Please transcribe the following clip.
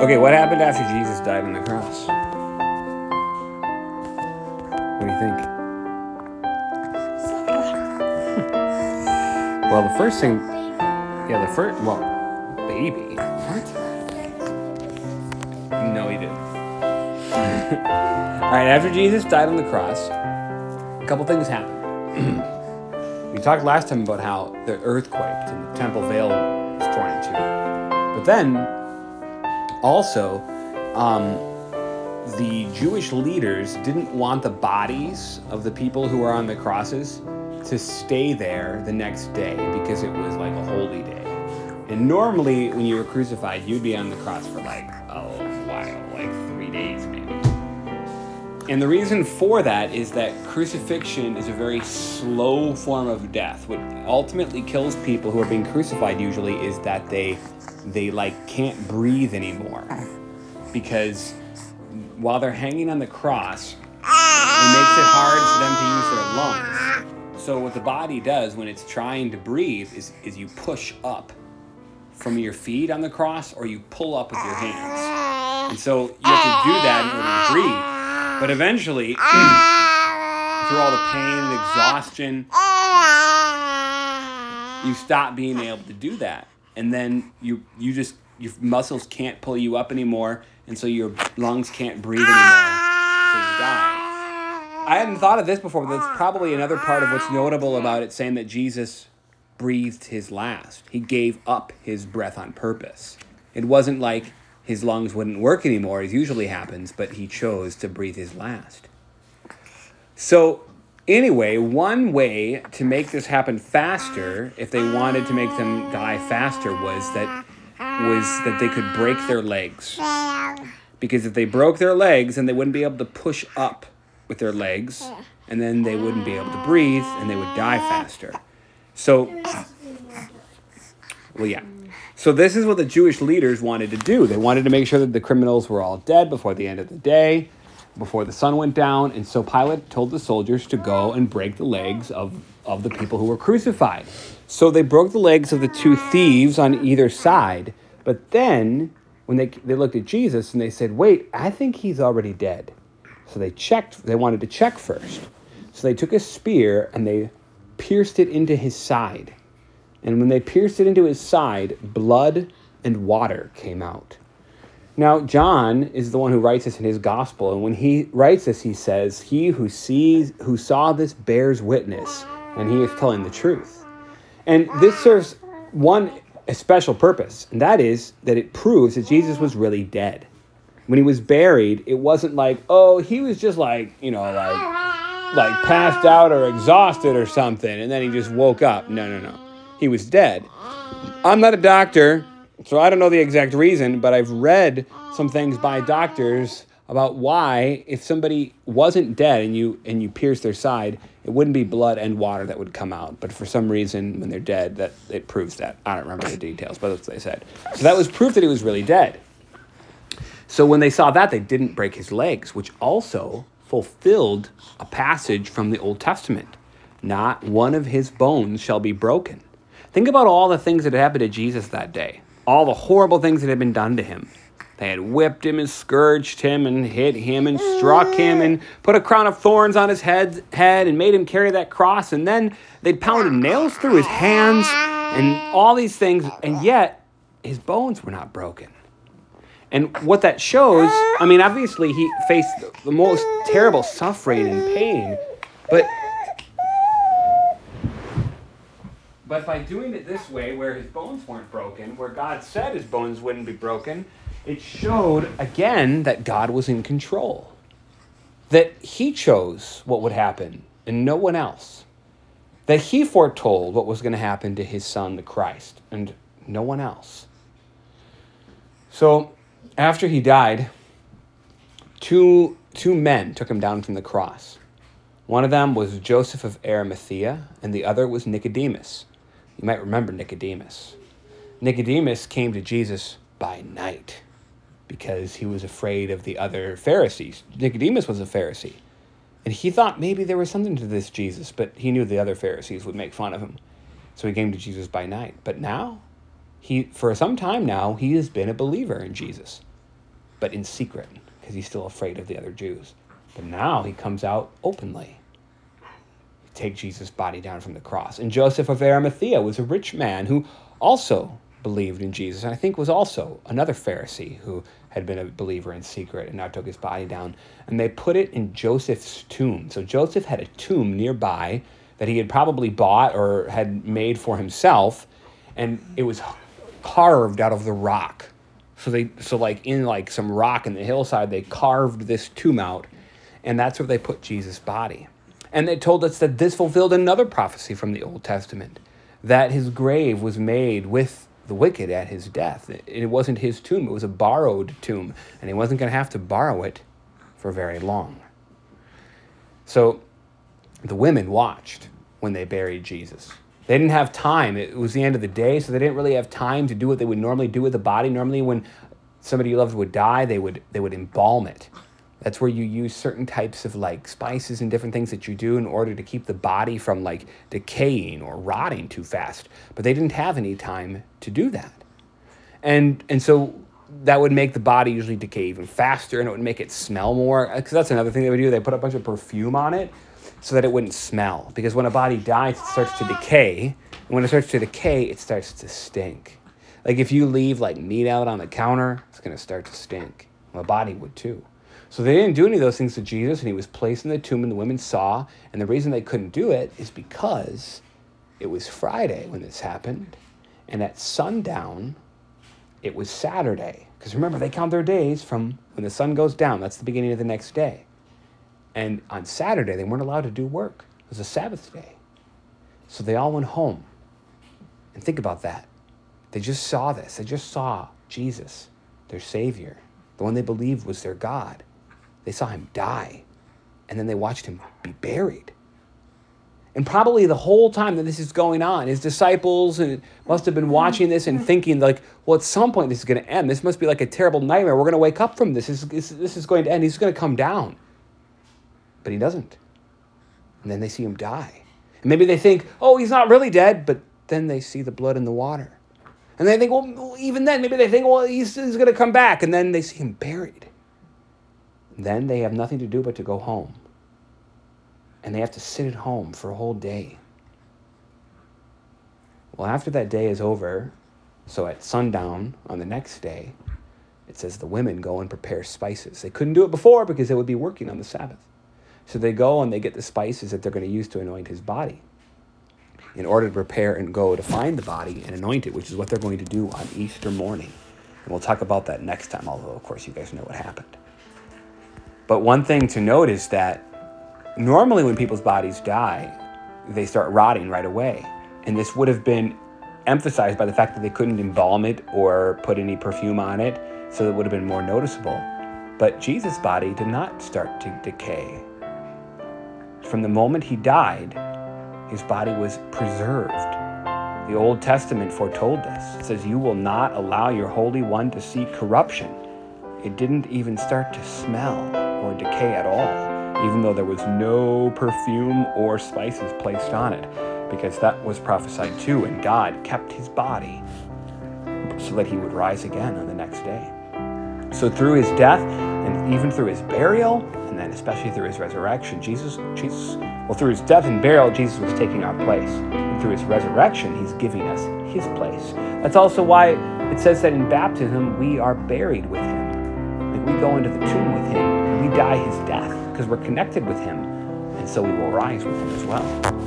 Okay, what happened after Jesus died on the cross? What do you think? Well, the first thing, yeah, the first, well, baby. What? No, he didn't. All right, after Jesus died on the cross, a couple things happened. we talked last time about how the earth quaked and the temple veil was torn in two. But then, also, um, the Jewish leaders didn't want the bodies of the people who were on the crosses to stay there the next day because it was like a holy day. And normally, when you were crucified, you'd be on the cross for like a while, like three days maybe. And the reason for that is that crucifixion is a very slow form of death. What ultimately kills people who are being crucified usually is that they they like can't breathe anymore ah. because while they're hanging on the cross, it makes it hard for them to use their lungs. So what the body does when it's trying to breathe is, is you push up from your feet on the cross or you pull up with your hands. And so you have to do that in order to breathe. But eventually, through all the pain and exhaustion, you stop being able to do that. And then you you just your muscles can't pull you up anymore, and so your lungs can't breathe anymore. So you die. I hadn't thought of this before, but that's probably another part of what's notable about it, saying that Jesus breathed his last. He gave up his breath on purpose. It wasn't like his lungs wouldn't work anymore, as usually happens, but he chose to breathe his last. So, anyway, one way to make this happen faster, if they wanted to make them die faster, was that was that they could break their legs. Because if they broke their legs, then they wouldn't be able to push up with their legs, and then they wouldn't be able to breathe, and they would die faster. So, well, yeah. So this is what the Jewish leaders wanted to do. They wanted to make sure that the criminals were all dead before the end of the day, before the sun went down. And so Pilate told the soldiers to go and break the legs of, of the people who were crucified. So they broke the legs of the two thieves on either side. But then when they, they looked at Jesus and they said, wait, I think he's already dead. So they checked, they wanted to check first. So they took a spear and they pierced it into his side. And when they pierced it into his side, blood and water came out. Now, John is the one who writes this in his gospel, and when he writes this, he says, He who sees who saw this bears witness, and he is telling the truth. And this serves one special purpose, and that is that it proves that Jesus was really dead. When he was buried, it wasn't like, oh, he was just like, you know, like like passed out or exhausted or something, and then he just woke up. No, no, no he was dead. I'm not a doctor, so I don't know the exact reason, but I've read some things by doctors about why if somebody wasn't dead and you and you pierce their side, it wouldn't be blood and water that would come out. But for some reason, when they're dead, that it proves that. I don't remember the details, but that's what they said. So that was proof that he was really dead. So when they saw that, they didn't break his legs, which also fulfilled a passage from the Old Testament. Not one of his bones shall be broken. Think about all the things that happened to Jesus that day, all the horrible things that had been done to him. They had whipped him and scourged him and hit him and struck him and put a crown of thorns on his head, head and made him carry that cross. And then they'd pounded nails through his hands and all these things. And yet, his bones were not broken. And what that shows, I mean, obviously, he faced the most terrible suffering and pain, but But by doing it this way, where his bones weren't broken, where God said his bones wouldn't be broken, it showed again that God was in control. That he chose what would happen and no one else. That he foretold what was going to happen to his son, the Christ, and no one else. So after he died, two, two men took him down from the cross. One of them was Joseph of Arimathea, and the other was Nicodemus you might remember Nicodemus. Nicodemus came to Jesus by night because he was afraid of the other Pharisees. Nicodemus was a Pharisee. And he thought maybe there was something to this Jesus, but he knew the other Pharisees would make fun of him. So he came to Jesus by night. But now, he for some time now, he has been a believer in Jesus. but in secret because he's still afraid of the other Jews. But now he comes out openly. Take Jesus' body down from the cross. And Joseph of Arimathea was a rich man who also believed in Jesus, and I think was also another Pharisee who had been a believer in secret and now took his body down. And they put it in Joseph's tomb. So Joseph had a tomb nearby that he had probably bought or had made for himself, and it was carved out of the rock. So they so like in like some rock in the hillside, they carved this tomb out, and that's where they put Jesus' body. And they told us that this fulfilled another prophecy from the Old Testament, that his grave was made with the wicked at his death. It wasn't his tomb, it was a borrowed tomb, and he wasn't going to have to borrow it for very long. So the women watched when they buried Jesus. They didn't have time. It was the end of the day, so they didn't really have time to do what they would normally do with the body. Normally, when somebody you loved would die, they would they would embalm it. That's where you use certain types of like spices and different things that you do in order to keep the body from like decaying or rotting too fast. But they didn't have any time to do that. And and so that would make the body usually decay even faster and it would make it smell more uh, because that's another thing they would do. They put a bunch of perfume on it so that it wouldn't smell. Because when a body dies, it starts to decay. And when it starts to decay, it starts to stink. Like if you leave like meat out on the counter, it's going to start to stink. My body would too. So they didn't do any of those things to Jesus, and he was placed in the tomb, and the women saw. And the reason they couldn't do it is because it was Friday when this happened. And at sundown, it was Saturday. Because remember, they count their days from when the sun goes down. That's the beginning of the next day. And on Saturday, they weren't allowed to do work. It was a Sabbath day. So they all went home. And think about that. They just saw this. They just saw Jesus, their Savior, the one they believed was their God. They saw him die. And then they watched him be buried. And probably the whole time that this is going on, his disciples must have been watching this and mm-hmm. thinking, like, well, at some point this is going to end. This must be like a terrible nightmare. We're going to wake up from this. This is, this is going to end. He's going to come down but he doesn't. And then they see him die. And maybe they think, oh, he's not really dead, but then they see the blood in the water. And they think, well, even then, maybe they think, well, he's, he's going to come back. And then they see him buried. Then they have nothing to do but to go home. And they have to sit at home for a whole day. Well, after that day is over, so at sundown on the next day, it says the women go and prepare spices. They couldn't do it before because they would be working on the Sabbath. So they go and they get the spices that they're going to use to anoint his body in order to prepare and go to find the body and anoint it, which is what they're going to do on Easter morning. And we'll talk about that next time, although, of course, you guys know what happened. But one thing to note is that normally when people's bodies die, they start rotting right away. And this would have been emphasized by the fact that they couldn't embalm it or put any perfume on it, so it would have been more noticeable. But Jesus' body did not start to decay from the moment he died, his body was preserved. The Old Testament foretold this. It says, You will not allow your Holy One to see corruption. It didn't even start to smell or decay at all, even though there was no perfume or spices placed on it, because that was prophesied too, and God kept his body so that he would rise again on the next day. So through his death and even through his burial, and then especially through his resurrection, Jesus, Jesus, well, through his death and burial, Jesus was taking our place. And through his resurrection, he's giving us his place. That's also why it says that in baptism, we are buried with him. Like we go into the tomb with him, we die his death because we're connected with him, and so we will rise with him as well.